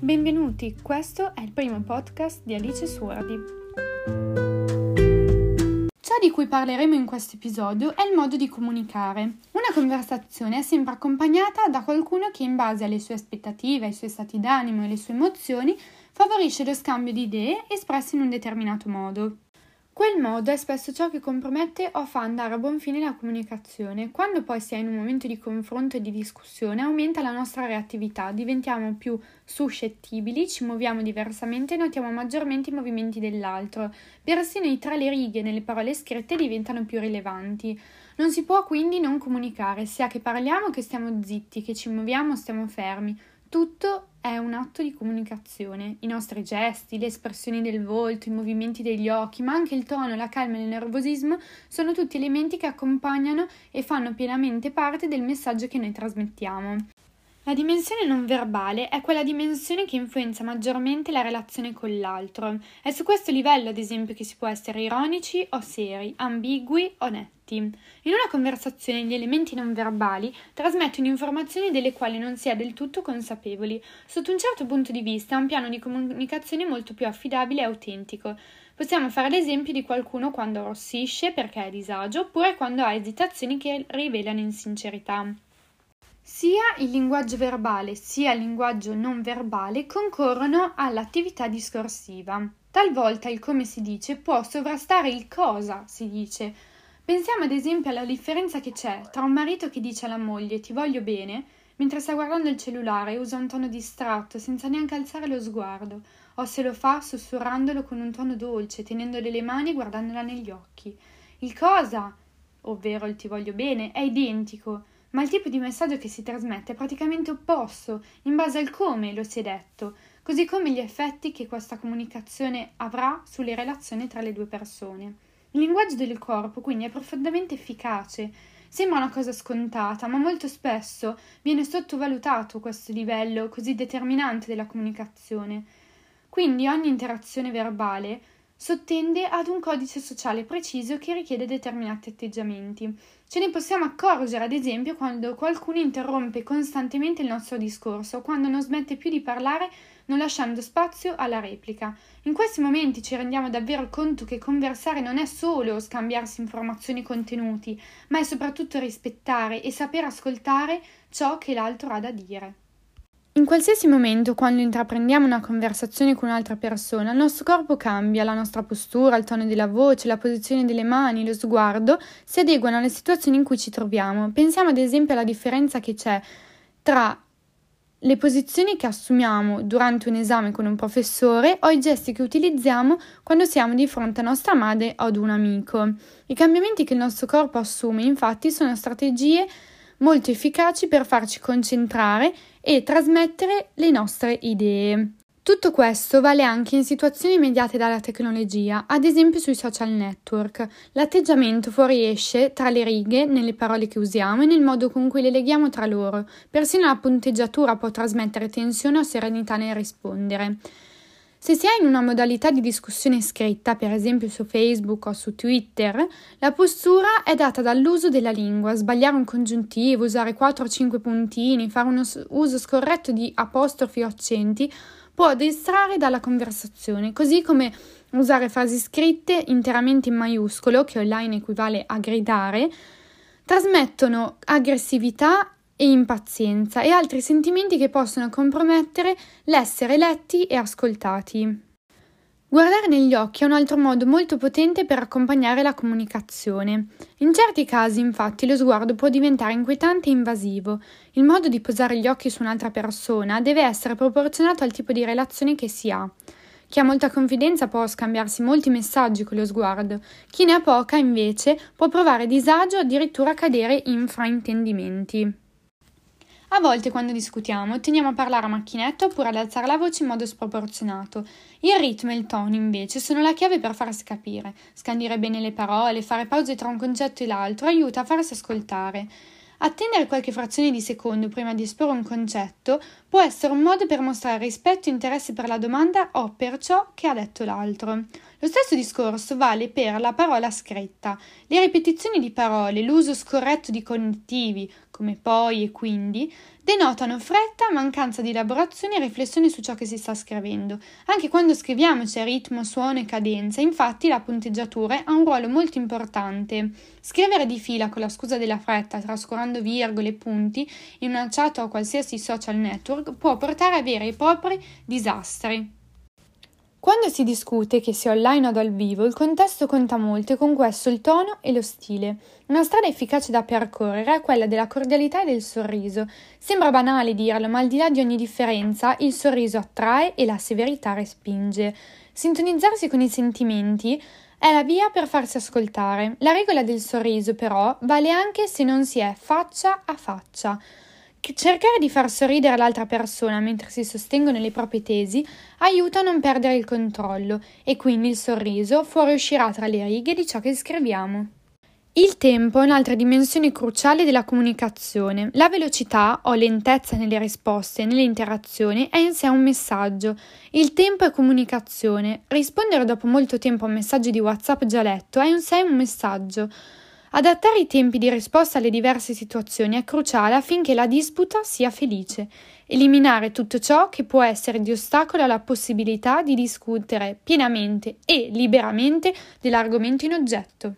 Benvenuti, questo è il primo podcast di Alice Suordi. Ciò di cui parleremo in questo episodio è il modo di comunicare. Una conversazione è sempre accompagnata da qualcuno che in base alle sue aspettative, ai suoi stati d'animo e alle sue emozioni favorisce lo scambio di idee espresse in un determinato modo. Quel modo è spesso ciò che compromette o fa andare a buon fine la comunicazione. Quando poi si è in un momento di confronto e di discussione, aumenta la nostra reattività, diventiamo più suscettibili, ci muoviamo diversamente e notiamo maggiormente i movimenti dell'altro. Persino i tra le righe nelle parole scritte diventano più rilevanti. Non si può quindi non comunicare, sia che parliamo che stiamo zitti, che ci muoviamo o stiamo fermi. Tutto è un atto di comunicazione. I nostri gesti, le espressioni del volto, i movimenti degli occhi, ma anche il tono, la calma e il nervosismo sono tutti elementi che accompagnano e fanno pienamente parte del messaggio che noi trasmettiamo. La dimensione non verbale è quella dimensione che influenza maggiormente la relazione con l'altro. È su questo livello, ad esempio, che si può essere ironici o seri, ambigui o netti. In una conversazione gli elementi non verbali trasmettono informazioni delle quali non si è del tutto consapevoli. Sotto un certo punto di vista è un piano di comunicazione molto più affidabile e autentico. Possiamo fare l'esempio di qualcuno quando arrossisce perché è a disagio oppure quando ha esitazioni che rivelano insincerità. Sia il linguaggio verbale sia il linguaggio non verbale concorrono all'attività discorsiva. Talvolta il come si dice può sovrastare il cosa si dice. Pensiamo ad esempio alla differenza che c'è tra un marito che dice alla moglie ti voglio bene mentre sta guardando il cellulare e usa un tono distratto senza neanche alzare lo sguardo, o se lo fa sussurrandolo con un tono dolce, tenendole le mani e guardandola negli occhi. Il cosa, ovvero il ti voglio bene, è identico ma il tipo di messaggio che si trasmette è praticamente opposto, in base al come lo si è detto, così come gli effetti che questa comunicazione avrà sulle relazioni tra le due persone. Il linguaggio del corpo quindi è profondamente efficace. Sembra una cosa scontata, ma molto spesso viene sottovalutato questo livello così determinante della comunicazione. Quindi ogni interazione verbale sottende ad un codice sociale preciso che richiede determinati atteggiamenti. Ce ne possiamo accorgere, ad esempio, quando qualcuno interrompe costantemente il nostro discorso, quando non smette più di parlare, non lasciando spazio alla replica. In questi momenti ci rendiamo davvero conto che conversare non è solo scambiarsi informazioni e contenuti, ma è soprattutto rispettare e saper ascoltare ciò che l'altro ha da dire. In qualsiasi momento, quando intraprendiamo una conversazione con un'altra persona, il nostro corpo cambia, la nostra postura, il tono della voce, la posizione delle mani, lo sguardo si adeguano alle situazioni in cui ci troviamo. Pensiamo ad esempio alla differenza che c'è tra le posizioni che assumiamo durante un esame con un professore o i gesti che utilizziamo quando siamo di fronte a nostra madre o ad un amico. I cambiamenti che il nostro corpo assume, infatti, sono strategie molto efficaci per farci concentrare e trasmettere le nostre idee. Tutto questo vale anche in situazioni mediate dalla tecnologia, ad esempio sui social network. L'atteggiamento fuoriesce tra le righe nelle parole che usiamo e nel modo con cui le leghiamo tra loro. Persino la punteggiatura può trasmettere tensione o serenità nel rispondere. Se si è in una modalità di discussione scritta, per esempio su Facebook o su Twitter, la postura è data dall'uso della lingua, sbagliare un congiuntivo, usare 4 o 5 puntini, fare un uso scorretto di apostrofi o accenti può distrarre dalla conversazione, così come usare frasi scritte interamente in maiuscolo, che online equivale a gridare, trasmettono aggressività e impazienza e altri sentimenti che possono compromettere l'essere letti e ascoltati. Guardare negli occhi è un altro modo molto potente per accompagnare la comunicazione. In certi casi, infatti, lo sguardo può diventare inquietante e invasivo. Il modo di posare gli occhi su un'altra persona deve essere proporzionato al tipo di relazione che si ha. Chi ha molta confidenza può scambiarsi molti messaggi con lo sguardo, chi ne ha poca, invece, può provare disagio o addirittura cadere in fraintendimenti. A volte quando discutiamo tendiamo a parlare a macchinetta oppure ad alzare la voce in modo sproporzionato. Il ritmo e il tono invece sono la chiave per farsi capire. Scandire bene le parole, fare pause tra un concetto e l'altro aiuta a farsi ascoltare. Attendere qualche frazione di secondo prima di esporre un concetto può essere un modo per mostrare rispetto e interesse per la domanda o per ciò che ha detto l'altro. Lo stesso discorso vale per la parola scritta. Le ripetizioni di parole, l'uso scorretto di connettivi, come poi e quindi, denotano fretta, mancanza di elaborazione e riflessione su ciò che si sta scrivendo. Anche quando scriviamo c'è ritmo, suono e cadenza, infatti la punteggiatura ha un ruolo molto importante. Scrivere di fila con la scusa della fretta, trascurando virgole e punti, in una chat o qualsiasi social network, può portare a veri e propri disastri. Quando si discute, che sia online o dal vivo, il contesto conta molto e con questo il tono e lo stile. Una strada efficace da percorrere è quella della cordialità e del sorriso. Sembra banale dirlo, ma al di là di ogni differenza, il sorriso attrae e la severità respinge. Sintonizzarsi con i sentimenti è la via per farsi ascoltare. La regola del sorriso, però, vale anche se non si è faccia a faccia. Cercare di far sorridere l'altra persona mentre si sostengono le proprie tesi aiuta a non perdere il controllo e quindi il sorriso fuoriuscirà tra le righe di ciò che scriviamo. Il tempo è un'altra dimensione cruciale della comunicazione. La velocità o lentezza nelle risposte e nelle interazioni è in sé un messaggio. Il tempo è comunicazione. Rispondere dopo molto tempo a un messaggio di WhatsApp già letto è in sé un messaggio. Adattare i tempi di risposta alle diverse situazioni è cruciale affinché la disputa sia felice. Eliminare tutto ciò che può essere di ostacolo alla possibilità di discutere pienamente e liberamente dell'argomento in oggetto.